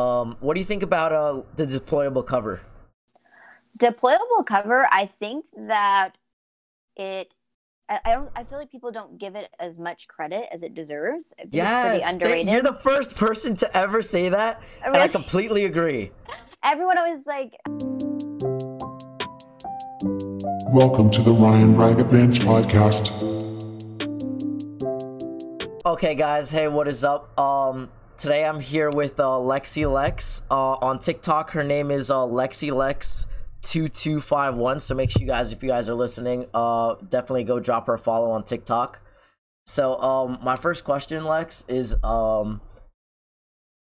Um, what do you think about uh the deployable cover? Deployable cover, I think that it I, I don't I feel like people don't give it as much credit as it deserves. It's Yes, underrated. you're the first person to ever say that, and I completely agree. Everyone always like Welcome to the Ryan Ragged Bands podcast. Okay, guys. Hey, what is up? Um, today I'm here with uh, Lexi Lex. Uh, on TikTok, her name is uh, Lexi Lex. 2251 so make sure you guys if you guys are listening uh definitely go drop her a follow on tiktok so um my first question lex is um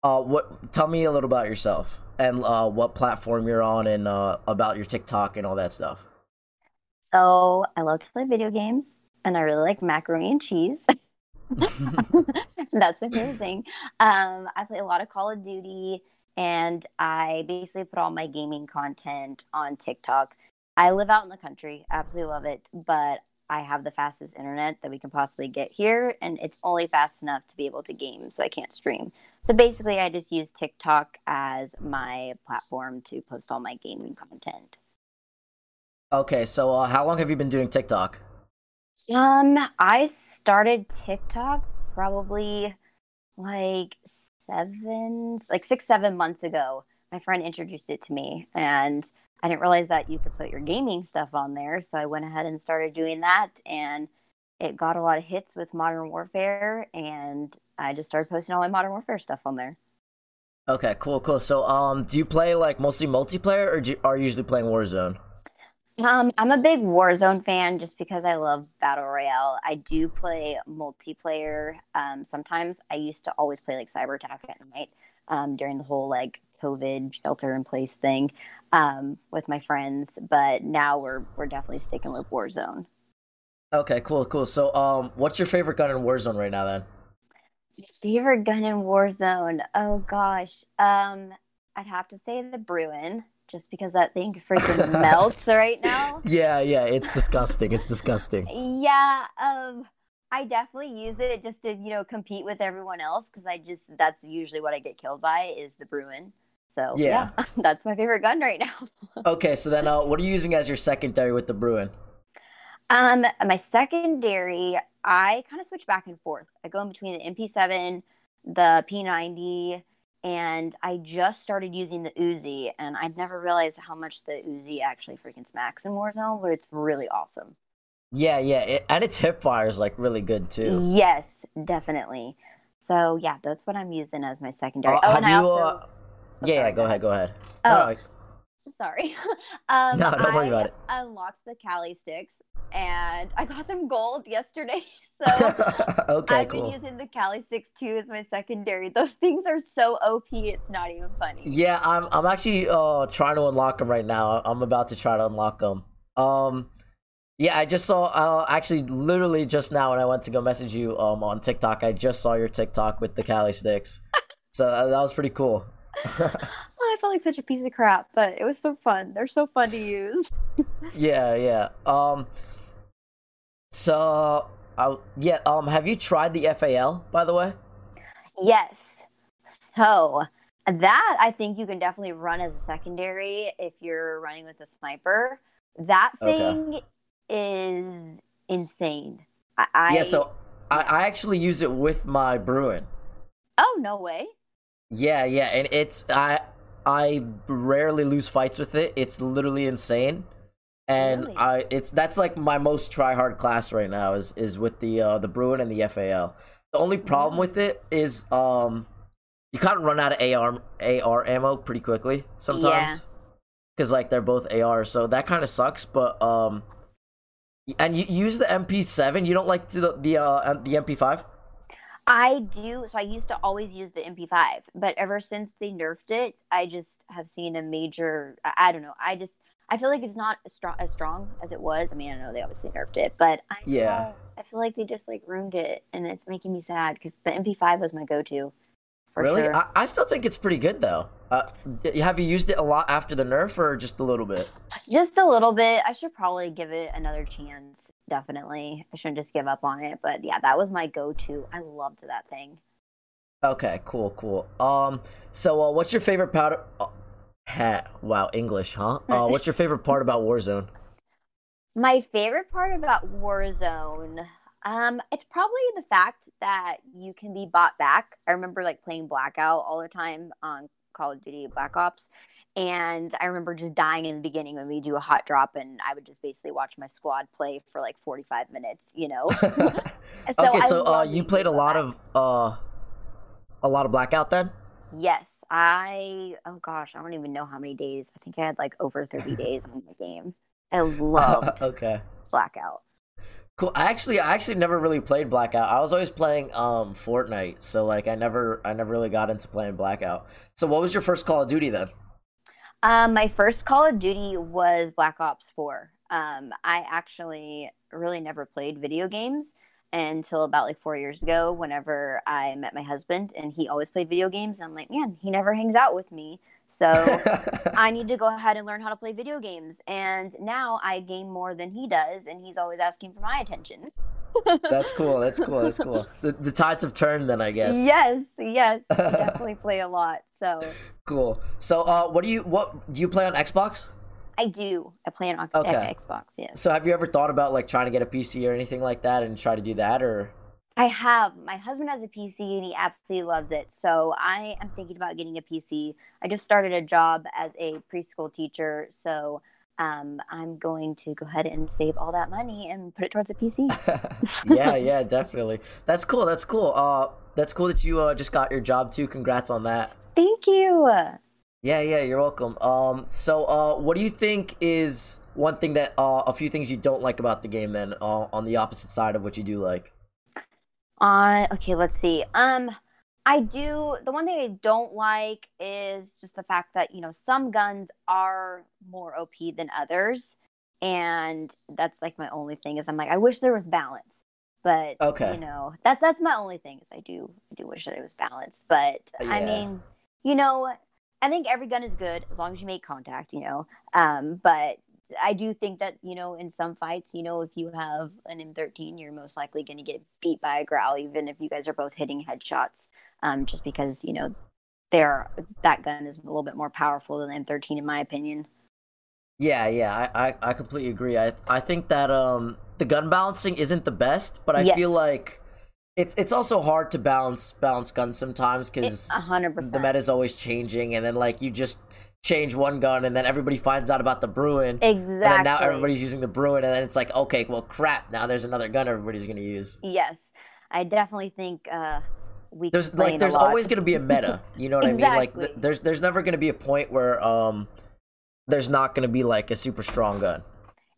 uh what tell me a little about yourself and uh what platform you're on and uh about your tiktok and all that stuff so I love to play video games and I really like macaroni and cheese. That's favorite thing. Um, I play a lot of Call of Duty and I basically put all my gaming content on TikTok. I live out in the country, absolutely love it, but I have the fastest internet that we can possibly get here, and it's only fast enough to be able to game, so I can't stream. So basically, I just use TikTok as my platform to post all my gaming content. okay so uh how long have you been doing tiktok Um, I started TikTok probably like seven, like six, seven months ago. My friend introduced it to me, and I didn't realize that you could put your gaming stuff on there. So I went ahead and started doing that, and it got a lot of hits with Modern Warfare, and I just started posting all my Modern Warfare stuff on there. okay cool cool so um do you play like mostly multiplayer or do you, are you usually playing warzone Um, I'm a big Warzone fan just because I love Battle Royale. I do play multiplayer. Um, sometimes I used to always play like Cyber Attack at night um, during the whole like COVID shelter in place thing um, with my friends. But now we're we're definitely sticking with Warzone. okay cool cool so um what's your favorite gun in warzone right now then Favorite gun in Warzone? Oh gosh, um, I'd have to say the Bruen just because that thing freaking melts right now. Yeah, yeah, it's disgusting. It's disgusting. Yeah, um, I definitely use it just to you know compete with everyone else because I just that's usually what I get killed by is the Bruen. So Yeah. yeah, that's my favorite gun right now. Okay, so then uh, what are you using as your secondary with the Bruen? Um, my secondary, I kind of switch back and forth. I go in between the MP7, the P90, and I just started using the Uzi, and I've never realized how much the Uzi actually freaking smacks in Warzone, but it's really awesome. Yeah, yeah, it, and its hip fire is like really good too. Yes, definitely. So yeah, that's what I'm using as my secondary. Uh, oh, have and I you? also uh, yeah, yeah, sorry, go go ahead, go ahead. Oh. No, sorry. um, No, don't worry I about it. Unlocked the Kali sticks, and I got them gold yesterday. So okay, I've cool. been using the Kali sticks too as my secondary. Those things are so OP. It's not even funny. Yeah, I'm I'm actually uh trying to unlock them right now. I'm about to try to unlock them. Um, yeah, I just saw uh actually literally just now when I went to go message you um on TikTok, I just saw your TikTok with the Kali sticks. So uh, that was pretty cool. I felt like such a piece of crap, but it was so fun. They're so fun to use. yeah, yeah. Um, so uh, yeah. Um, have you tried the FAL by the way? Yes. So that I think you can definitely run as a secondary if you're running with a sniper. That Okay. thing is insane. I, I Yeah. So I, I actually use it with my Bruen. oh no way. Yeah, yeah, and it's I I rarely lose fights with it. It's literally insane. And Really? I it's that's like my most try hard class right now is is with the uh the Bruen and the FAL. The only problem Yeah. with it is um you kind of run out of AR AR ammo pretty quickly sometimes. Cuz like they're both AR, so that kind of sucks, but um and you use the MP7, you don't like the the uh the MP5? I do. So I used to always use the MP5, but ever since they nerfed it, I just have seen a major. I, don't know. I just I feel like it's not as strong as strong as it was. I mean, I know they obviously nerfed it, but I Yeah. don't- I feel like they just like ruined it, and it's making me sad because the MP5 was my go-to. Really? sure. I, I still think it's pretty good though. Uh, have you used it a lot after the nerf or just a little bit? Just a little bit. I should probably give it another chance. Definitely. I shouldn't just give up on it. But yeah, that was my go to. I loved that thing. Okay, cool, cool. Um, so uh, what's your favorite part? Of, uh, ha, wow, English, huh? Uh, what's your favorite part about Warzone? My favorite part about Warzone, um, it's probably the fact that you can be bought back. I remember like playing Blackout all the time on Call of Duty Black Ops, and I remember just dying in the beginning when we do a hot drop, and I would just basically watch my squad play for like forty five minutes. You know. so okay, so uh, you played a lot back. of uh, a lot of Blackout then. Yes, I. Oh gosh, I don't even know how many days. I think I had like over thirty days on the game. I loved okay Blackout. Cool. I actually, I actually never really played Blackout. I was always playing um Fortnite, so like I never, I never really got into playing Blackout. So what was your first Call of Duty then? Um, my first Call of Duty was Black Ops Four. Um, I actually really never played video games until about like four years ago whenever I met my husband and he always played video games. I'm like, man, he never hangs out with me. So I need to go ahead and learn how to play video games. And now I game more than he does, and he's always asking for my attention. that's cool. That's cool. That's cool. The, the tides have turned then, I guess. Yes, yes. definitely play a lot. So cool. So uh what do you what do you play on Xbox? I do. I play on okay. Xbox, yes. So have you ever thought about like trying to get a PC or anything like that and try to do that or I have. My husband has a PC and he absolutely loves it. So I am thinking about getting a PC. I just started a job as a preschool teacher. So um, I'm going to go ahead and save all that money and put it towards a PC. yeah, yeah, definitely. That's cool. That's cool. Uh, that's cool that you uh, just got your job too. Congrats on that. Thank you. Yeah, yeah, you're welcome. Um, so, uh, what do you think is one thing that uh, a few things you don't like about the game? Then, uh, on the opposite side of what you do like on okay let's see. Um i do the one thing i don't like is just the fact that you know some guns are more op than others. And that's like my only thing is i'm like i wish there was balance. But okay. you know that's that's my only thing is i do i do wish that it was balanced but yeah. i mean you know i think every gun is good as long as you make contact you know. Um but I do think that you know in some fights, you know, if you have an M13, you're most likely going to get beat by a Grau, even if you guys are both hitting headshots, um, just because you know there that gun is a little bit more powerful than M13 in my opinion. Yeah, yeah, I, I, I completely agree. I I think that um the gun balancing isn't the best, but I yes. feel like it's it's also hard to balance balance guns sometimes because the meta is always changing, and then like you just change one gun and then everybody finds out about the Bruen. Exactly. And then now everybody's using the Bruen and then it's like, okay, well crap, now there's another gun everybody's gonna use. Yes. I definitely think uh we There's like there's always gonna be a meta. You know what exactly. I mean? Like th- there's there's never gonna be a point where um there's not gonna be like a super strong gun.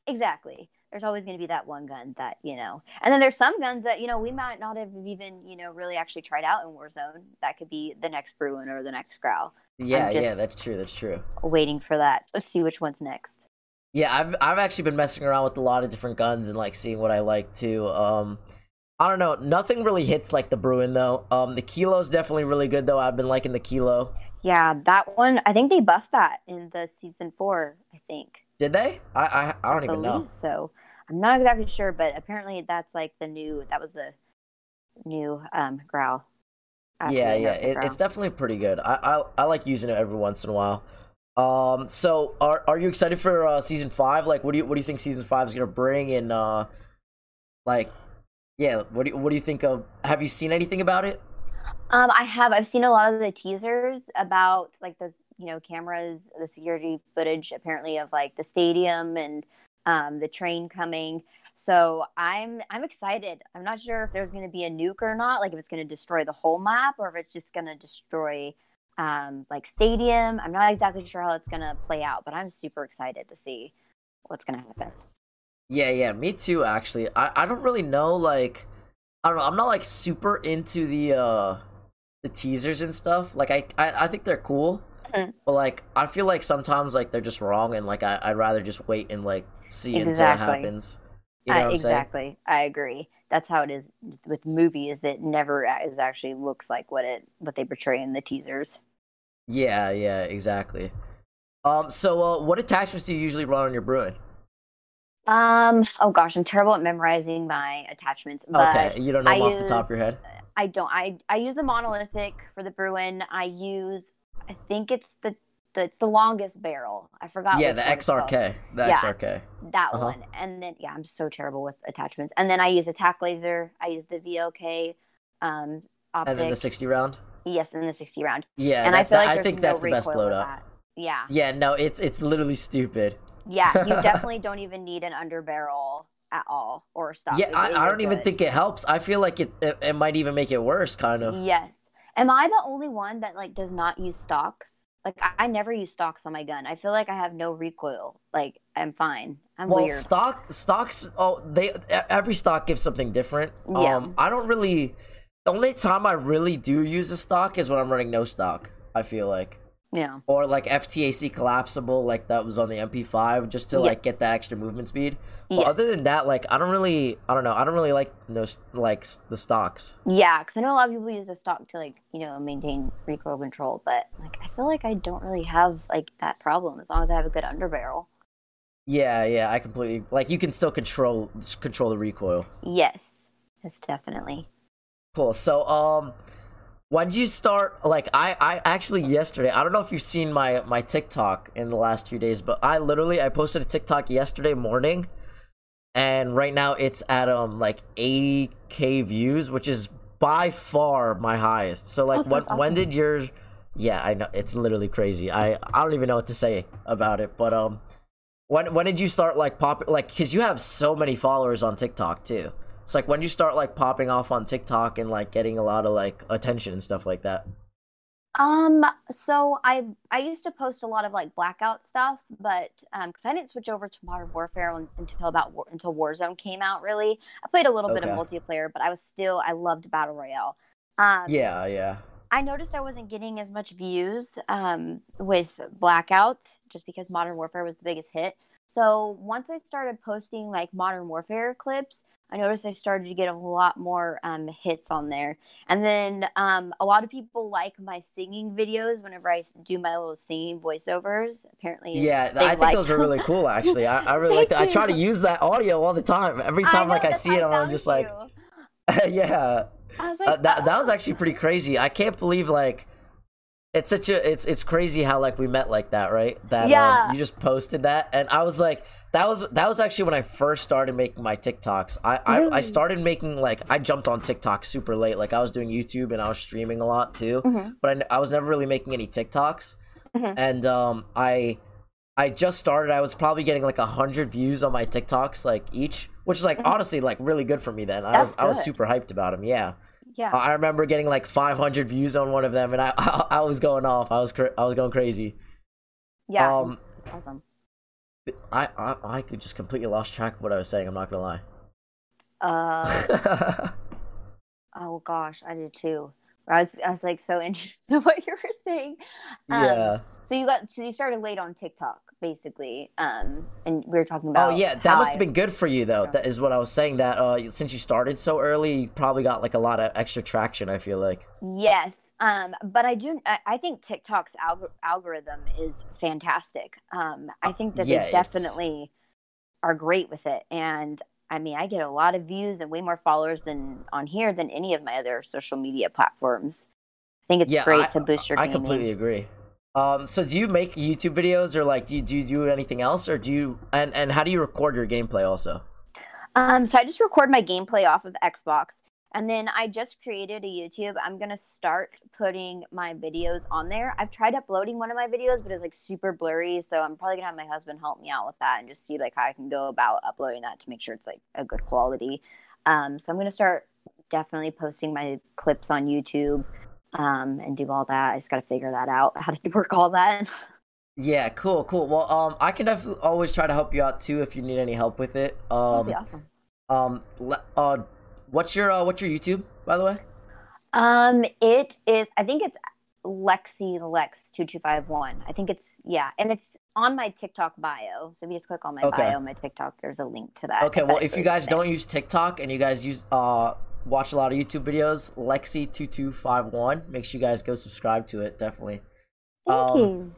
Exactly. There's always going to be that one gun that you know, and then there's some guns that you know we might not have even you know really actually tried out in Warzone. That could be the next Bruen or the next Grau Yeah, yeah, that's true. That's true. Waiting for that. Let's see which one's next. Yeah, I've I've actually been messing around with a lot of different guns and like seeing what I like too. Um, I don't know. Nothing really hits like the Bruen though. Um, the Kilo's definitely really good though. I've been liking the Kilo. Yeah, that one. I think they buffed that in the season four. I think. Did they? I I, I don't I even know. So I'm not exactly sure, but apparently that's like the new. That was the new um Grau yeah, yeah, it, it's definitely pretty good. I, I I like using it every once in a while. Um, so are are you excited for uh, season five? Like, what do you what do you think season five is gonna bring? And uh, like, yeah, what do you, what do you think of? Have you seen anything about it? Um, I have. I've seen a lot of the teasers about like those, you know, cameras, the security footage apparently of like the stadium and um, the train coming. So I'm I'm excited. I'm not sure if there's going to be a nuke or not, like if it's going to destroy the whole map or if it's just going to destroy um, like stadium. I'm not exactly sure how it's going to play out, but I'm super excited to see what's going to happen. Yeah, yeah, me too. Actually, I I don't really know. Like, I don't know. I'm not like super into the uh the teasers and stuff. Like, I I, I think they're cool. Mm-hmm. But like, I feel like sometimes like they're just wrong, and like I, I'd rather just wait and like see exactly. until it happens. You know uh, exactly. Saying? I agree. That's how it is with movies. That never is actually looks like what it what they portray in the teasers. Yeah, yeah, exactly. Um, so uh, what attachments do you usually run on your Bruen? Um, oh gosh, I'm terrible at memorizing my attachments. okay, you don't know them off use, the top of your head. I don't. I I use the monolithic for the Bruen. I use. I think it's the. the it's the longest barrel. I forgot. yeah, the. XRK. The Yeah. XRK. That Uh-huh. one, and then yeah, I'm so terrible with attachments. And then I use a attack laser. I use the VOK um, optic. And then the 60 round. yes, and the 60 round. Yeah, and I feel that- like I think no that's the best recoil with load up. that. Yeah, Yeah, no, it's it's literally stupid. yeah. You definitely don't even need an under barrel at all or stop. Yeah, I, I don't even think it helps. I feel like it, it it might even make it worse, kind of. Yes. Am I the only one that like does not use stocks? Like I, I never use stocks on my gun. I feel like I have no recoil. Like I'm fine. I'm Well, weird. stock stocks. Oh, they every stock gives something different. Yeah. Um, I don't really. The only time I really do use a stock is when I'm running no stock. I feel like, yeah. or like FTAC collapsible, like that was on the MP5, just to like get that extra movement speed. But Yeah. other than that, like I don't really, I don't know, I don't really like those like the stocks. Yeah, because I know a lot of people use the stock to like you know maintain recoil control, but like I feel like I don't really have like that problem as long as I have a good underbarrel. Yeah, yeah, I completely like. You can still control control the recoil. Yes, yes, definitely. Cool. So, um, when did you start? Like, I, I actually yesterday. I don't know if you've seen my my TikTok in the last few days, but I literally I posted a TikTok yesterday morning, and right now it's at um like 80k views, which is by far my highest. So, like, Oh, when that's when did your? Yeah, I know it's literally crazy. I I don't even know what to say about it, but um. When when did you start like pop like because you have so many followers on TikTok too? It's like when you start like popping off on TikTok and like getting a lot of like attention and stuff like that. Um, so I I used to post a lot of like blackout stuff, but um, because I didn't switch over to Modern Warfare until about War- until Warzone came out. Really, I played a little bit of multiplayer, but I was still I loved battle royale. Um, Yeah, yeah. I noticed I wasn't getting as much views um, with Blackout just because Modern Warfare was the biggest hit. So once I started posting like Modern Warfare clips, I noticed I started to get a lot more um, hits on there. And then um, a lot of people like my singing videos whenever I do my little singing voiceovers. Apparently, Yeah, I think like those are really cool actually. I, I really like that. I try to use that audio all the time. Every time know, like I see why it, I'm just like, yeah. I was like, Uh, that that was "Oh." actually pretty crazy. I can't believe like it's such a it's it's crazy how like we met like that, right? That Yeah. um, you just posted that, and I was like, that was that was actually when I first started making my TikToks. I I, I started making like I jumped on TikTok super late. Like I was doing YouTube and I was streaming a lot too, Mhm. but I was never really making any TikToks. Mhm. And um, I I just started. I was probably getting like a hundred views on my TikToks like each, which is like Mhm. honestly like really good for me. Then I was That's I was super hyped about them. Yeah. Yeah. I remember getting like 500 views on one of them, and I I, I was going off. I was cra- I was going crazy. yeah. Um, awesome. I, I I could just completely lost track of what I was saying. I'm not gonna lie. Uh. Oh gosh, I did too. I was I was like so interested in what you were saying. Um, yeah. So you got so you started late on TikTok, basically. Um, and we were talking about. Oh yeah, that must have been good for you though. That is what I was saying. That uh, since you started so early, you probably got like a lot of extra traction. I feel like. Yes. Um, but I do. I, I think TikTok's algor- algorithm is fantastic. Um, I think that yeah, they it's- definitely are great with it, and I mean, I get a lot of views and way more followers than on here than any of my other social media platforms. I think it's Yeah, great I- to boost your I gaming. completely agree. Um, so do you make YouTube videos or like do you, do you do anything else or do you and and how do you record your gameplay also? Um, so I just record my gameplay off of Xbox, and then I just created a YouTube. I'm gonna start putting my videos on there. I've tried uploading one of my videos, but it's like super blurry, so I'm probably gonna have my husband help me out with that and just see like how I can go about uploading that to make sure it's like a good quality. Um, so I'm gonna start definitely posting my clips on YouTube. Um, and do all that. I just gotta figure that out, how to work all that. Yeah, cool, cool. Well, um, I can definitely always try to help you out too if you need any help with it. That'd Um, be awesome. um, uh, what's your uh, what's your YouTube by the way? Um, it is. I think it's Lexi Lex two two five one. I think it's yeah, and it's on my TikTok bio. So if you just click on my Okay. bio, my TikTok, there's a link to that. Okay, well, if you guys there. don't use TikTok and you guys use uh watch a lot of YouTube videos, Lexi two two five one, make sure you guys go subscribe to it. Definitely. thank um, you.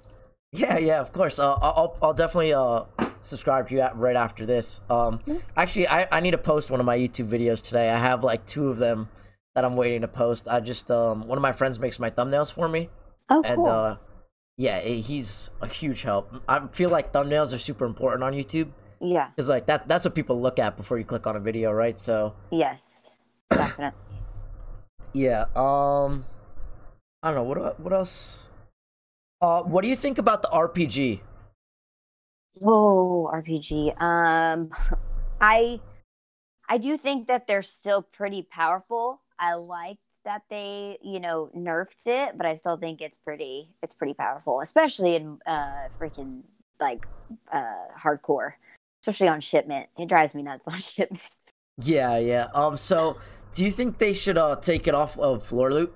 Yeah, yeah, of course. Uh, I'll I'll- I'll definitely uh subscribe to you at- right after this. Um, actually, I I need to post one of my YouTube videos today. I have like two of them that I'm waiting to post. I just um one of my friends makes my thumbnails for me, Oh, and cool. uh yeah, he's a huge help. I feel like thumbnails are super important on YouTube yeah. because like that that's what people look at before you click on a video, right? So Yes. Definitely. yeah, um, I don't know what what else. Uh, what do you think about the RPG? Whoa, RPG. Um, I I do think that they're still pretty powerful. I liked that they, you know, nerfed it, but I still think it's pretty it's pretty powerful, especially in uh freaking like uh hardcore, especially on shipment. It drives me nuts on shipment. Yeah, yeah. Um, so do you think they should uh take it off of floor loop?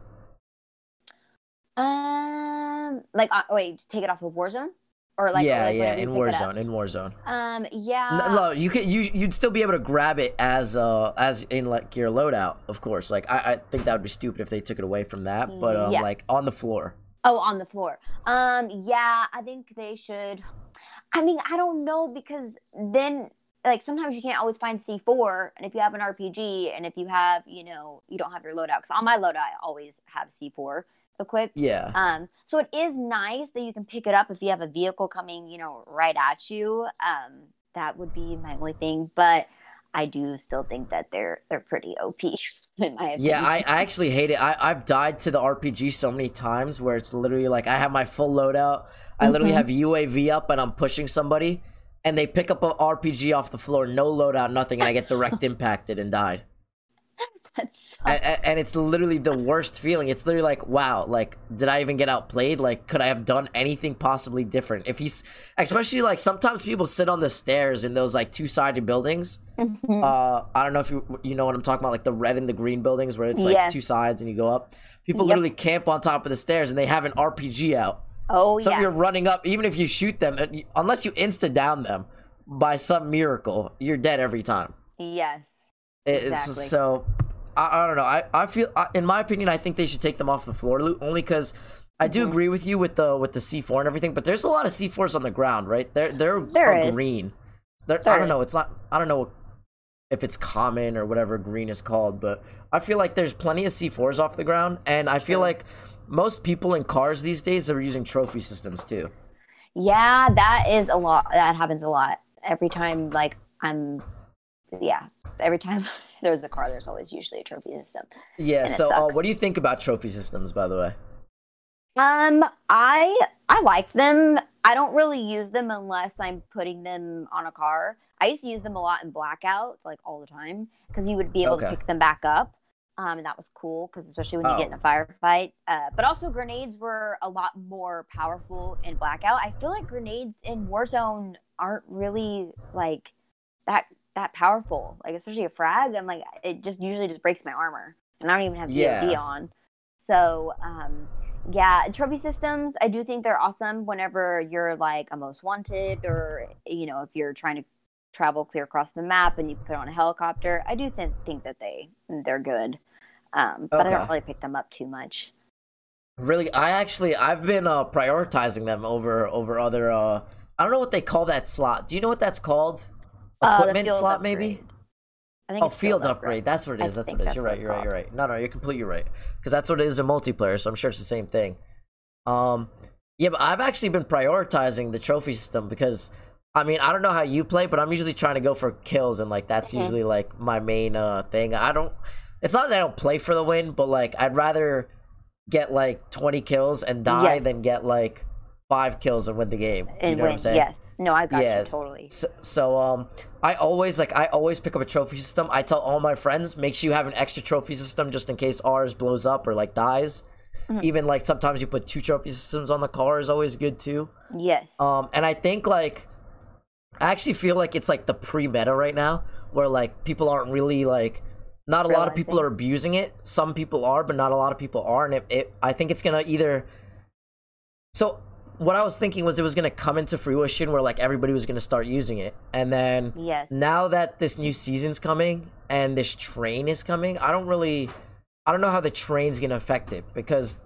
Um, like uh, wait, take it off of Warzone or like yeah, like, yeah, in pick it up? Warzone, in Warzone. Um, yeah. N- no, you could you you'd still be able to grab it as uh as in like your loadout, of course. Like I, I think that would be stupid if they took it away from that, but um Yeah. like on the floor. Oh, on the floor. Um, yeah, I think they should. I mean, I don't know because then, like, sometimes you can't always find C4, and if you have an RPG, and if you have, you know, you don't have your loadout. Because on my loadout, I always have C4 equipped. Yeah. Um, so it is nice that you can pick it up if you have a vehicle coming, you know, right at you. Um, that would be my only thing, but I do still think that they're they're pretty OP in my opinion. Yeah, I, I actually hate it. I, I've died to the RPG so many times where it's literally like I have my full loadout. I literally Mhm. have UAV up and I'm pushing somebody and they pick up an RPG off the floor, no loadout, nothing, and I get direct impacted and died. that sucks. and, and- it's literally the worst feeling. It's literally like, wow, like, did I even get outplayed? Like, could I have done anything possibly different? If he's, especially like sometimes people sit on the stairs in those like two sided buildings. Mhm. Uh, I don't know if you you know what I'm talking about, like the red and the green buildings where it's like Yes. two sides and you go up. People Yep. literally camp on top of the stairs and they have an RPG out. Oh yeah. So yeah. you're running up, even if you shoot them, unless you insta down them by some miracle, you're dead every time. Yes. It's Exactly. so I, I don't know. I, I feel I, in my opinion, I think they should take them off the floor loot only because I do Mhm. agree with you with the with the C four and everything. But there's a lot of C fours on the ground, right? They're they're There green. They're, I don't know. It's not. I don't know if it's common or whatever green is called, but I feel like there's plenty of C fours off the ground, and I feel like most people in cars these days are using trophy systems too. Yeah, that is a lot. That happens a lot. Every time, like, I'm, yeah, every time there's a car, there's always usually a trophy system. Yeah. So, uh, what do you think about trophy systems, by the way? Um, I I like them. I don't really use them unless I'm putting them on a car. I used to use them a lot in blackouts, like all the time, because you would be able Okay. to pick them back up. Um, and that was cool because especially when you Oh. get in a firefight. Uh, but also grenades were a lot more powerful in blackout. I feel like grenades in Warzone aren't really like that that powerful. Like especially a frag, I'm like it just usually just breaks my armor, and I don't even have Yeah. on. So um, yeah, trophy systems, I do think they're awesome whenever you're like a most wanted or, you know, if you're trying to travel clear across the map and you put on a helicopter. I do th- think that they they're good. Um, but I don't really pick them up too much. Really, I actually I've been uh, prioritizing them over over other. Uh, I don't know what they call that slot. Do you know what that's called? Uh, Equipment field slot, maybe. I think Oh, it's field upgrade. That's what it is. I. That's what it is. You're right. You're right. You're right. No, no, you're completely right. Because that's what it is in multiplayer. So I'm sure it's the same thing. Um, yeah, but I've actually been prioritizing the trophy system because, I mean, I don't know how you play, but I'm usually trying to go for kills, and like that's usually like my main uh thing. I don't. It's not that I don't play for the win, but like I'd rather get like 20 kills and die Yes. than get like five kills and win the game. Do you And know what I'm saying? Yes. No, I got Yes. you totally. So, so um I always like I always pick up a trophy system. I tell all my friends, make sure you have an extra trophy system just in case ours blows up or like dies. Mhm. Even like sometimes you put two trophy systems on the car is always good too. Yes. Um and I think like I actually feel like it's like the pre-meta right now where like people aren't really like not a lot of people are abusing it. Some people are, but not a lot of people are and it, it I think it's going to either So what I was thinking was it was going to come into fruition where like everybody was going to start using it. And then yes. now that this new season's coming and this train is coming, I don't really I don't know how the train's gonna affect it because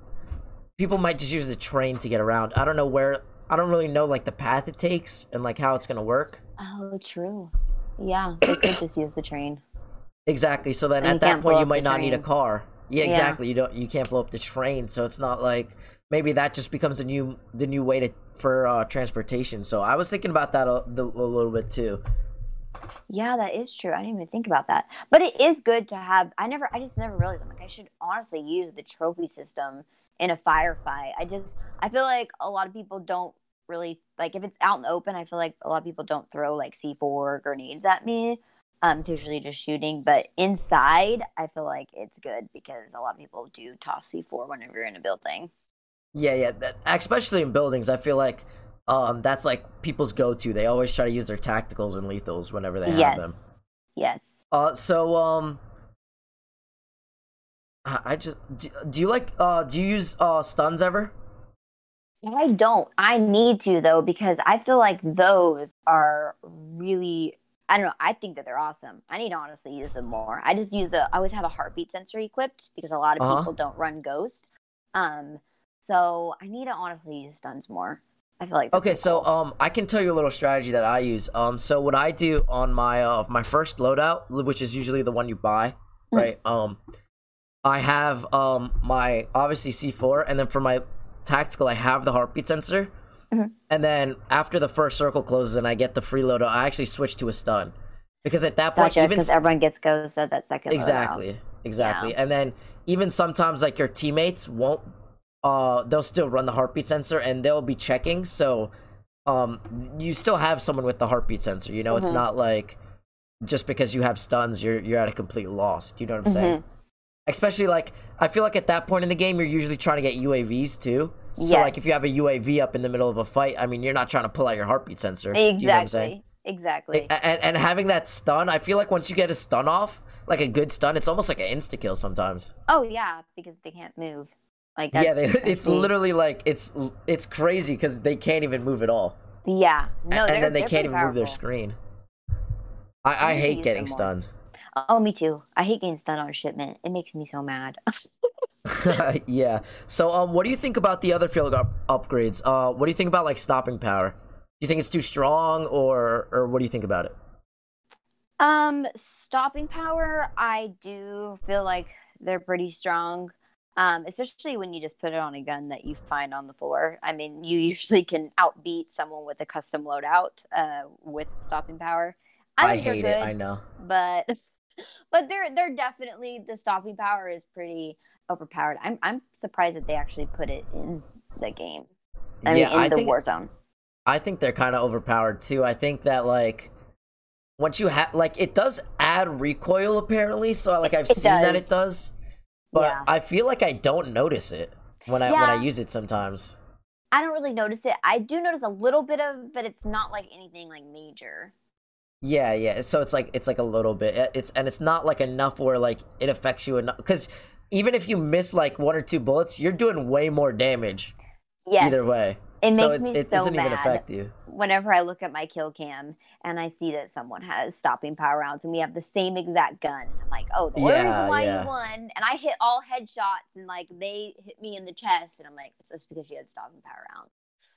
people might just use the train to get around. I don't know where I don't really know like the path it takes and like how it's gonna work. Oh, true. Yeah, they could just use the train. Exactly. So then And at that point you might not need a car. Yeah, Yeah. exactly. You don't you can't blow up the train, so it's not like maybe that just becomes the new the new way to for uh, transportation. So I was thinking about that a, the, a little bit too. Yeah, that is true. I didn't even think about that. But it is good to have. I never. I just never realized. I'm like, I should honestly use the trophy system in a firefight. I just. I feel like a lot of people don't really like if it's out in the open. I feel like a lot of people don't throw like C4 grenades at me. Um, it's usually just shooting. But inside, I feel like it's good because a lot of people do toss C4 whenever you're in a building. Yeah, yeah. That, especially in buildings, I feel like um that's like people's go to. They always try to use their tacticals and lethals whenever they have them. Yes. Uh, so um, I I just do, do you like uh do you use uh stuns ever? I don't. I need to though because I feel like those are really. I don't know. I think that they're awesome. I need to honestly use them more. I just use a. I always have a heartbeat sensor equipped because a lot of Uh-huh. people don't run Ghost. Um, so I need to honestly use stuns more. I feel like. Okay, so cool. um, I can tell you a little strategy that I use. Um, so what I do on my uh my first loadout, which is usually the one you buy, Mhm. right? Um, I have um my obviously C four, and then for my tactical, I have the heartbeat sensor, Mhm. and then after the first circle closes and I get the free loadout, I actually switch to a stun, because at that point, gotcha even everyone gets Ghost at that second. exactly, exactly, and then even sometimes like your teammates won't, uh, they'll still run the heartbeat sensor and they'll be checking, so um you still have someone with the heartbeat sensor you know it's Mhm. not like just because you have stuns you're you're at a complete loss you know what i'm saying Mhm. especially like i feel like at that point in the game you're usually trying to get uavs too so like if you have a uav up in the middle of a fight i mean you're not trying to pull out your heartbeat sensor Do you know what i'm saying Exactly. Exactly. And, and having that stun i feel like once you get a stun off like a good stun it's almost like an insta kill sometimes oh yeah, because they can't move. Like yeah they, it's literally like it's it's crazy because they can't even move at all Yeah. No, and then they can't even move their screen i, I hate getting stunned Oh, me too. I hate getting stunned on shipment. It makes me so mad. yeah. So, um, what do you think about the other field up- upgrades? Uh, what do you think about like stopping power? Do you think it's too strong, or or what do you think about it? um, stopping power, I do feel like they're pretty strong. Um, especially when you just put it on a gun that you find on the floor. I mean, you usually can outbeat someone with a custom loadout uh, with stopping power. I, I hate good, it. I know. but but they're they're definitely the stopping power is pretty overpowered. I'm I'm surprised that they actually put it in the game. I yeah, mean, in I the think Warzone. I think they're kind of overpowered too. I think that like once you have like it does add recoil apparently. So like I've It seen that it does, but Yeah. I feel like I don't notice it when I when I use it sometimes. I don't really notice it. I do notice a little bit of, but it's not like anything like major. Yeah, yeah. So it's like it's like a little bit. It's and it's not like enough where like it affects you enough because even if you miss like one or two bullets, you're doing way more damage Yes. either way. It so makes it's, me it so doesn't mad even affect you. whenever I look at my kill cam and I see that someone has stopping power rounds and we have the same exact gun. I'm like, oh, the Yeah, reason why yeah. you won, and I hit all headshots and like they hit me in the chest, and I'm like, it's just because you had stopping power rounds.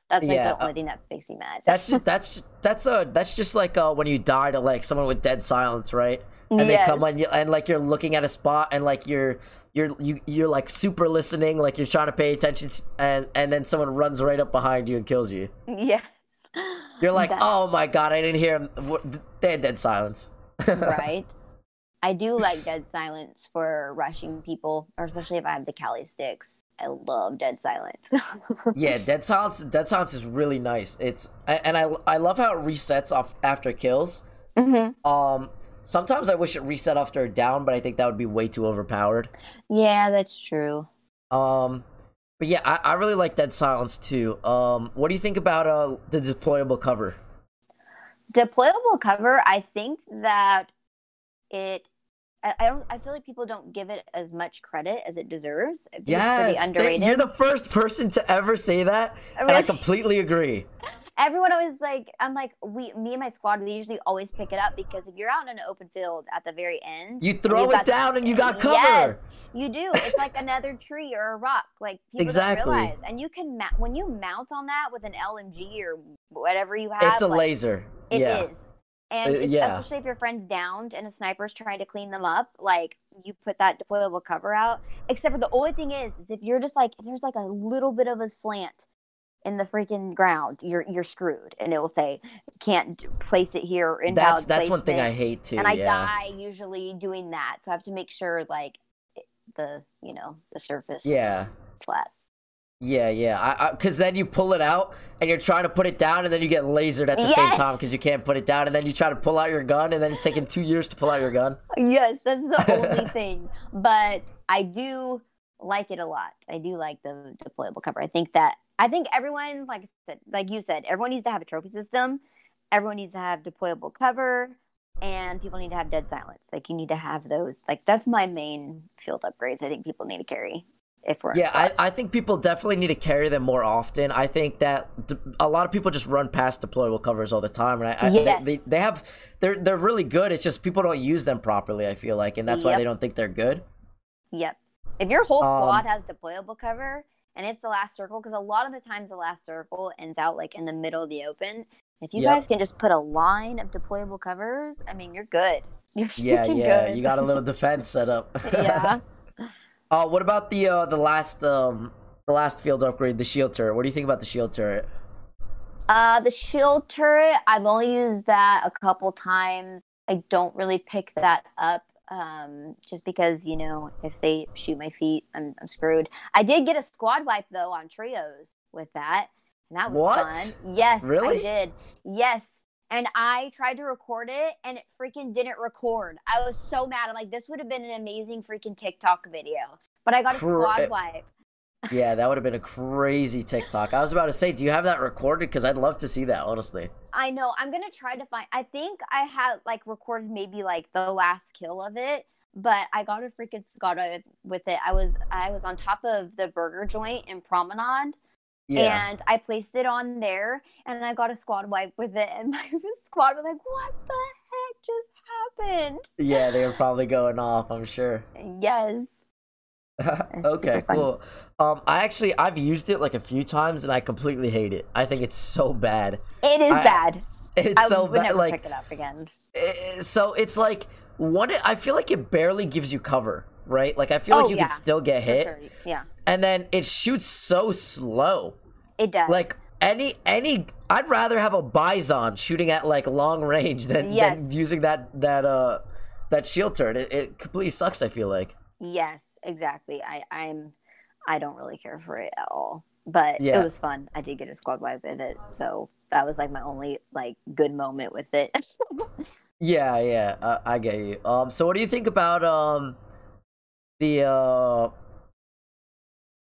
That's like Yeah, the only thing that makes me mad. That's just that's that's uh that's just like uh when you die to like someone with dead silence, right? And they come on you and like you're looking at a spot and like you're you're you you're like super listening, like you're trying to pay attention, to, and and then someone runs right up behind you and kills you. yes. You're like, That- oh my god, I didn't hear him. They had dead silence. right? I do like dead silence for rushing people, or especially if I have the Kali sticks. I love dead silence. yeah, dead silence. Dead silence is really nice. It's and I I love how it resets off after kills. hmm Um, sometimes I wish it reset after a down, but I think that would be way too overpowered. Yeah, that's true. Um, but yeah, I, I really like dead silence too. Um, what do you think about uh the deployable cover? Deployable cover, I think that it. I, don't. I feel like people don't give it as much credit as it deserves. Yes, pretty underrated. you're the first person to ever say that, and I completely agree. Everyone always like. I'm like we. Me and my squad. We usually always pick it up because if you're out in an open field at the very end, You throw it down and you got cover. Yes, you do. It's like another tree or a rock. Like people Exactly. don't realize. And you can ma- when you mount on that with an LMG or whatever you have. It's a like, laser. It is. yeah. And Uh, yeah. especially if your friend's downed and a sniper's trying to clean them up, like you put that deployable cover out. Except for the only thing is, is if you're just like if there's like a little bit of a slant in the freaking ground, you're you're screwed, and it will say can't place it here. Or invalid That's that's one thing I hate too. and I yeah. die usually doing that, so I have to make sure like the you know the surface is Yeah. flat. Yeah, yeah. I, I, cause then you pull it out and you're trying to put it down, and then you get lasered at the same time because you can't put it down, and then you try to pull out your gun, and then it's taking two years to pull out your gun. Yes, that's the only thing. But I do like it a lot. I do like the deployable cover. I think that I think everyone, like I said, like you said, everyone needs to have a trophy system. Everyone needs to have deployable cover, and people need to have dead silence. Like you need to have those. Like that's my main field upgrades. I think people need to carry if we're Yeah, I. I think people definitely need to carry them more often. I think that d- a lot of people just run past deployable covers all the time, and I, I Yes. they, they, they have they're they're really good. It's just people don't use them properly. I feel like, and that's why they don't think they're good. Yep. If your whole Um, squad has deployable cover and it's the last circle, because a lot of the times the last circle ends out like in the middle of the open. If you Yep. guys can just put a line of deployable covers, I mean, you're good. You're Yeah, yeah. good. You got a little defense set up. yeah. Uh, what about the uh the last um the last field upgrade, the shield turret? What do you think about the shield turret? Uh, the shield turret, I've only used that a couple times. I don't really pick that up. Um, just because you know, if they shoot my feet, I'm, I'm screwed. I did get a squad wipe though on trios with that, and that was What? fun. Yes, Really? I did. Yes, and I tried to record it, and it freaking didn't record. I was so mad. I'm like, this would have been an amazing freaking TikTok video, but I got a squad wipe. Yeah, that would have been a crazy TikTok. I was about to say, do you have that recorded? Because I'd love to see that, honestly. I know. I'm gonna try to find. I think I had like recorded maybe like the last kill of it, but I got a freaking Scotto with it. I was I was on top of the burger joint in Promenade, Yeah. and I placed it on there, and I got a squad wipe with it, and my squad was like, "What the heck just happened?" Yeah, they were probably going off, I'm sure. Yes. okay, cool. Um, I actually I've used it like a few times and I completely hate it. I think it's so bad. It is I- bad. It's I so would bad. never Like, pick it up again. eh, so it's like what? It, I feel like it barely gives you cover, right? Like I feel like Oh, you yeah. could still get hit, sure. Yeah, and then it shoots so slow. it does. Like any any, I'd rather have a Bizon shooting at like long range than, Yes. than using that that uh that shield turret. It, it completely sucks. I feel like. Yes, exactly. I I'm I don't really care for it at all. But Yeah. it was fun. I did get a squad wipe in it, so that was like my only like good moment with it. Yeah, yeah, uh, I get you. Um, so what do you think about um the uh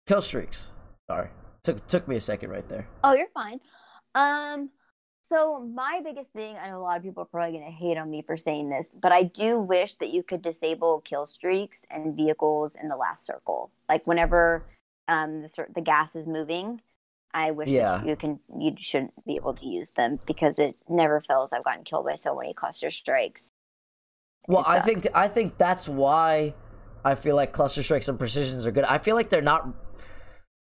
kill streaks? Sorry, took took me a second right there. oh, you're fine. Um so my biggest thing, I know a lot of people are probably gonna hate on me for saying this, but I do wish that you could disable kill streaks and vehicles in the last circle. Like whenever um the the gas is moving, I wish Yeah. that you can you shouldn't be able to use them because it never fails. I've gotten killed by so many cluster strikes. Well, I think I think that's why I feel like cluster strikes and precisions are good. I feel like they're not.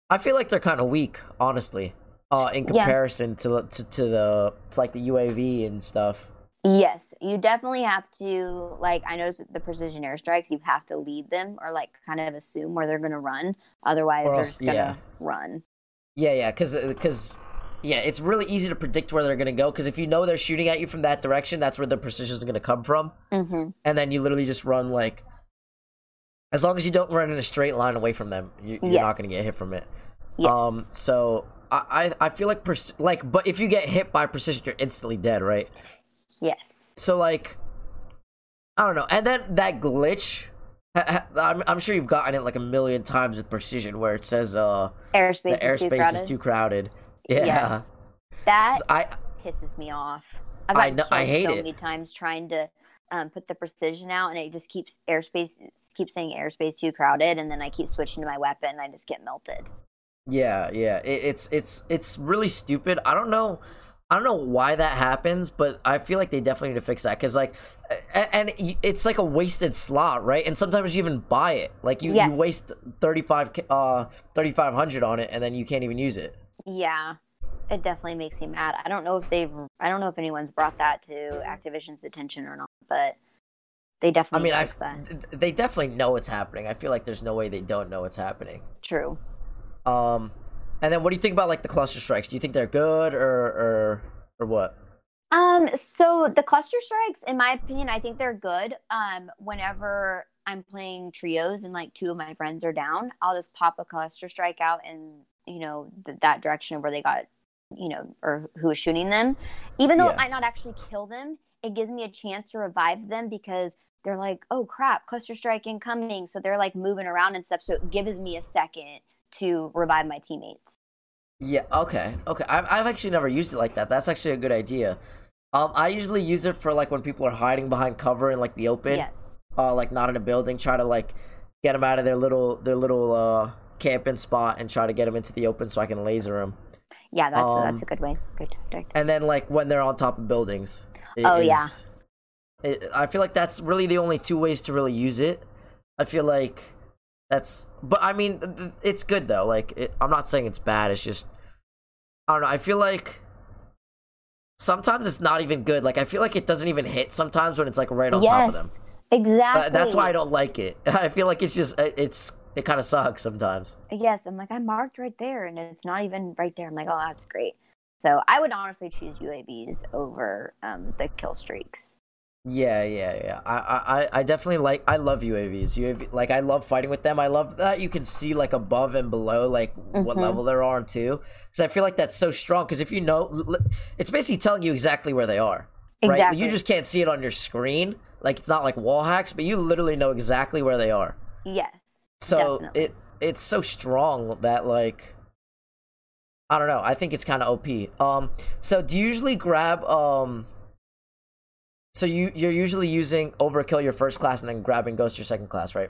I feel like they're kind of weak, honestly, uh, in Yeah. comparison to, to to the to like the UAV and stuff. Yes, you definitely have to like I noticed with the precision airstrikes, you have to lead them or like kind of assume where they're gonna run. Otherwise Or they're just gonna yeah. run. Yeah, yeah, because because yeah, it's really easy to predict where they're gonna go. Because if you know they're shooting at you from that direction, that's where the precision is gonna come from. hmm and then you literally just run like as long as you don't run in a straight line away from them you, you're not going to get hit from it Yes. um so I, I feel like pers- like but if you get hit by precision you're instantly dead right yes. so like i don't know and then that glitch I'm, I'm sure you've gotten it like a million times with precision where it says uh Airspace, the is too airspace crowded. is too crowded yeah Yes. That i pisses me off. I've I know- I hate so it. many times trying to um, put the precision out, and it just keeps airspace keeps saying airspace too crowded, and then I keep switching to my weapon, and I just get melted. Yeah, yeah. It, it's it's it's really stupid. I don't know. I don't know why that happens, but I feel like they definitely need to fix that because like, and it's like a wasted slot, right? And sometimes you even buy it, like you, Yes. you waste thirty five uh thirty five hundred on it, and then you can't even use it. Yeah. it definitely makes me mad. I don't know if they've I don't know if anyone's brought that to Activision's attention or not, but they definitely. I mean, I fix that. they definitely know what's happening. I feel like there's no way they don't know what's happening. True. Um, and then what do you think about like the cluster strikes? Do you think they're good or or or what? Um, so the cluster strikes, in my opinion, I think they're good. Um, whenever I'm playing trios and like two of my friends are down, I'll just pop a cluster strike out and you know th- that direction of where they got, you know, or who was shooting them. Even though Yeah. it might not actually kill them, it gives me a chance to revive them because they're like, oh crap, cluster strike incoming. So they're like moving around and stuff. So it gives me a second to revive my teammates. Yeah. Okay. Okay. I've I've actually never used it like that. That's actually a good idea. Um, I usually use it for like when people are hiding behind cover in like the open. Yes. uh, like not in a building, try to like get them out of their little their little uh camping spot and try to get them into the open so I can laser them. Yeah, that's that's Um, a good way. Good. good. And then like when they're on top of buildings. Oh, yeah. it- I feel like that's really the only two ways to really use it. I feel like that's, but I mean, it's good though. Like it, I'm not saying it's bad. It's just I don't know. I feel like sometimes it's not even good. Like I feel like it doesn't even hit sometimes when it's like right on top of them. Exactly. Uh, that's why I don't like it. I feel like it's just it's it kind of sucks sometimes. Yes, I'm like I marked right there, and it's not even right there. I'm like, oh, that's great. So I would honestly choose UAVs over um, the kill streaks. Yeah, yeah, yeah. I, I, I- I definitely like. I love UAVs. UAV, like I love fighting with them. I love that you can see like above and below, like what Mhm. level they're on too. Because I feel like that's so strong. Because if you know, it's basically telling you exactly where they are. Right? Exactly. You just can't see it on your screen. Like it's not like wall hacks, but you literally know exactly where they are. Yes. So Definitely. it it's so strong that like I don't know. I think it's kind of OP. Um, so do you usually grab um? So you you're usually using overkill your first class and then grabbing ghost your second class, right?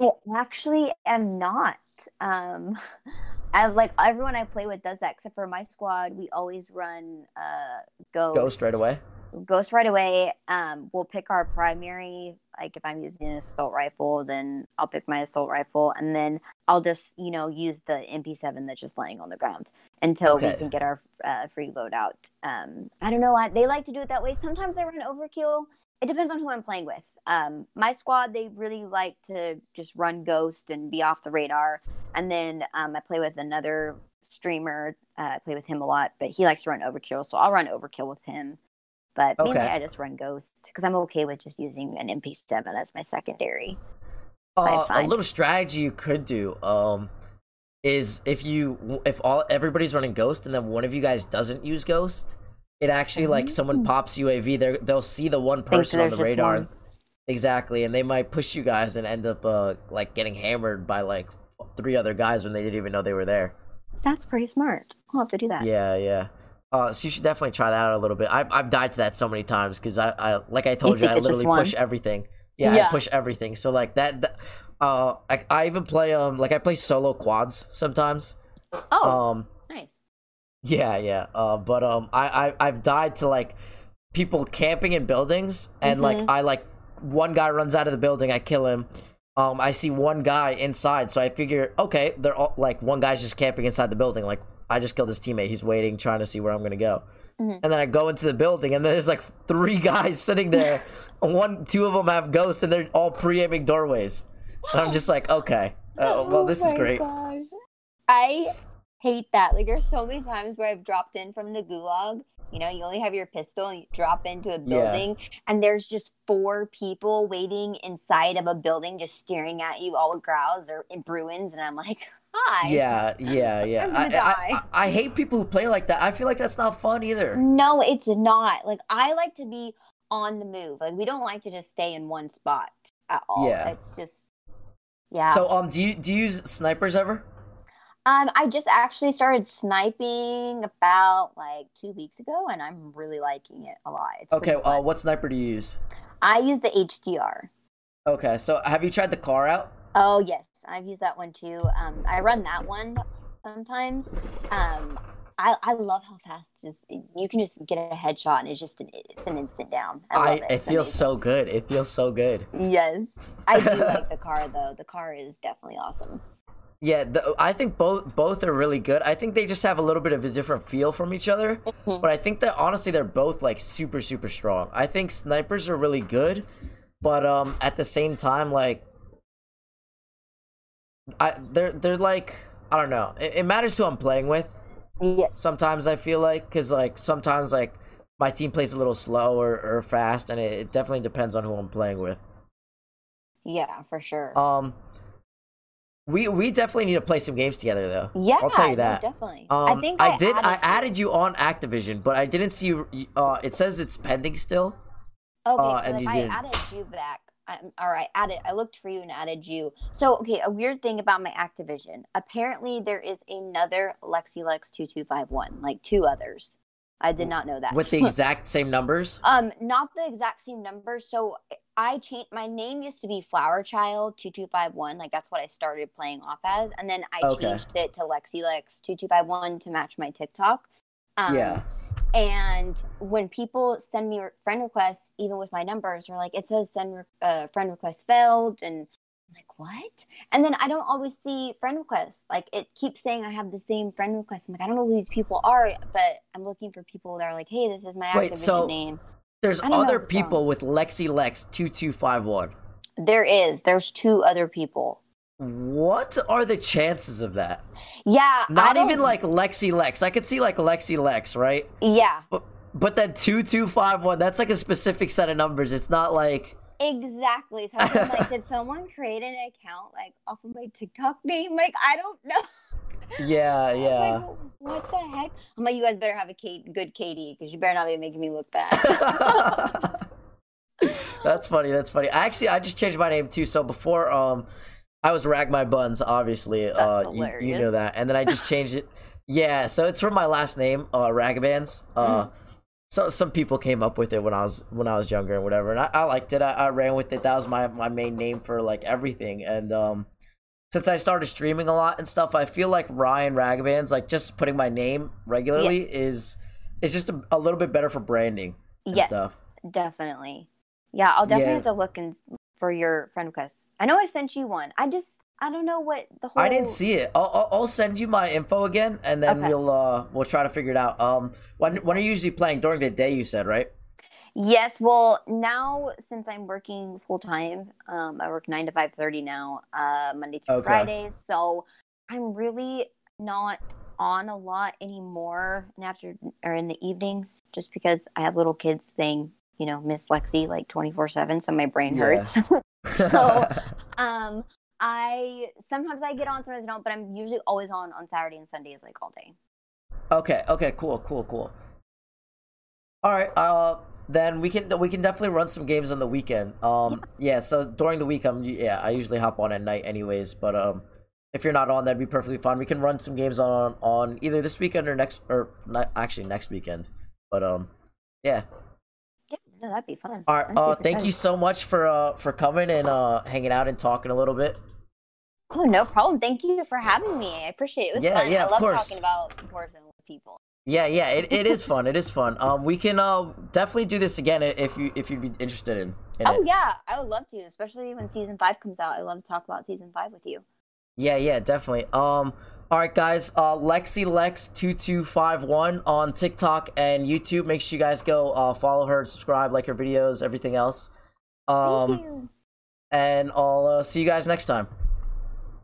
I actually am not. Um, I like everyone I play with does that, except for my squad. We always run uh ghost. Ghost right away. Ghost right away. Um, we'll pick our primary. Like if I'm using an assault rifle, then I'll pick my assault rifle, and then I'll just you know use the MP7 that's just laying on the ground until Okay. we can get our uh, free loadout. Um, I don't know. why they like to do it that way. Sometimes I run overkill. It depends on who I'm playing with. Um, my squad they really like to just run ghost and be off the radar, and then um, I play with another streamer. Uh, I play with him a lot, but he likes to run overkill, so I'll run overkill with him. But mainly Okay. I just run Ghost because I'm okay with just using an MP7 as my secondary. Uh, a little strategy you could do um is if you if all everybody's running ghost and then one of you guys doesn't use ghost, it actually like someone Mm. pops UAV, they they'll see the one person on the radar. one. Exactly, and they might push you guys and end up uh like getting hammered by like three other guys when they didn't even know they were there. That's pretty smart. I'll have to do that. Yeah, yeah. Uh, so you should definitely try that out a little bit. I've I've died to that so many times because I, I like I told you, think I literally push everything. Yeah, I push everything. So like that, that uh, I, I even play um like I play solo quads sometimes. Oh, Um, nice. yeah, yeah. Uh, but um, I I I've died to like people camping in buildings, and like Mhm. I like one guy runs out of the building, I kill him. Um, I see one guy inside, so I figure, okay, they're all like one guy's just camping inside the building. Like I just killed his teammate. He's waiting, trying to see where I'm gonna go. Mhm. And then I go into the building, and there's like three guys sitting there. One, two of them have ghosts, and they're all pre-aiming doorways. And I'm just like, okay, uh, well, this is Oh my great. Gosh. I hate that. Like, there's so many times where I've dropped in from the gulag. You know, you only have your pistol and you drop into a Yeah. building, and there's just four people waiting inside of a building, just staring at you, all with Graus or in Bruens. And I'm like, hi. Yeah, yeah, yeah. I, I. I, hate people who play like that. I feel like that's not fun either. No, it's not. Like I like to be on the move. Like we don't like to just stay in one spot at all. Yeah. It's just yeah. So, um, do you do you use snipers ever? um I just actually started sniping about like 2 weeks ago and I'm really liking it a lot. It's Okay, uh, what sniper do you use? I use the HDR. Okay, so have you tried the Kar out? Oh, yes. I've used that one too. Um I run that one sometimes. Um I, I love how fast just you can just get a headshot and it's just an, it's an instant down. I, I, it. it feels amazing. so good. It feels so good. Yes. I do like the Kar though. The Kar is definitely awesome. Yeah, the, I think both both are really good. I think they just have a little bit of a different feel from each other. Mhm. But I think that honestly they're both like super super strong. I think snipers are really good, but um at the same time like I they're they're like I don't know. It, it matters who I'm playing with. Yes. Sometimes I feel like cuz like sometimes like my team plays a little slow or, or fast and it, it definitely depends on who I'm playing with. Yeah, for sure. Um we we definitely need to play some games together though. yeah, I'll tell you that. definitely. Um, I think I, did. I added you on Activision, but I didn't see. you- Uh, it says it's pending still. Okay, uh, so and if you I didn't. added you back, I, all right, added. I looked for you and added you. So, okay, a weird thing about my Activision. Apparently, there is another LexiLex two two five one, like two others. I did not know that. with the exact same numbers. um, not the exact same numbers. So I changed. My name used to be Flower Child two two five one. Like that's what I started playing off as, and then I Okay. changed it to LexiLex two two five one to match my TikTok. Um, yeah. And when people send me friend requests, even with my numbers, they're like, it says send re- uh, friend request failed. And I'm like, what? And then I don't always see friend requests. Like it keeps saying I have the same friend request. I'm like, I don't know who these people are, but I'm looking for people that are like, hey, this is my Wait, so- name. There's I don't know other people wrong. with Lexi Lex two two five one. There is. There's two other people. What are the chances of that? Yeah. Not even like Lexi Lex. I could see like Lexi Lex, right? Yeah. But but then two two five one. That's like a specific set of numbers. It's not like Exactly. So I'm like, did someone create an account like off of my TikTok name? Like, I don't know. yeah yeah. Like, what the heck? I'm like, you guys better have a Kate, good K/D because you better not be making me look bad. that's funny. That's funny. Actually, I just changed my name too. So before, um, I was Rag My Buns. Obviously, uh, you, you know that. And then I just changed it. Yeah. So it's from my last name, uh, Ragabands. Uh, so some people came up with it when I was when I was younger and whatever, and I, I liked it. I, I ran with it. That was my my main name for like everything. And um, since I started streaming a lot and stuff, I feel like Ryan Ragabands, like just putting my name regularly is is just a, a little bit better for branding and yes, stuff. definitely. Yeah, I'll definitely Yeah. have to look in, for your friend requests. I know I sent you one. I just, I don't know what the whole. I didn't see it. I'll, I'll, I'll send you my info again, and then Okay. we'll uh we'll try to figure it out. Um, when when are you usually playing during the day? You said right? Yes, well, now since I'm working full time, um, I work nine to five thirty now, uh, Monday through Okay. Fridays. So I'm really not on a lot anymore and after or in the evenings, just because I have little kids saying, you know, Miss Lexi like twenty four seven, so my brain Yeah. hurts. So- um, I sometimes I get on, sometimes I don't, but I'm usually always on on Saturday and Sundays, like all day. okay, okay, cool, cool, cool. All right, uh, then we can we can definitely run some games on the weekend. Um, yeah. So during the week, I'm yeah, I usually hop on at night, anyways. But um, if you're not on, that'd be perfectly fine. We can run some games on on either this weekend or next or not, actually next weekend. But um, yeah. Yeah, that'd be fun. All right. Uh, thank you so much for uh for coming and uh hanging out and talking a little bit. Oh, no problem. Thank you for having me. I appreciate it. It was Yeah, fun. yeah, I of love course. talking about Warzone with people. Yeah, yeah. It, it is fun. It is fun. Um, we can uh definitely do this again if you if you'd be interested in. in Oh it. yeah, I would love to, especially when season five comes out. I love to talk about season five with you. Yeah, yeah, definitely. Um, all right, guys. Uh, Lexi Lex two two five one on TikTok and YouTube. Make sure you guys go uh follow her, subscribe, like her videos, everything else. Thank Um, you. and I'll uh, see you guys next time.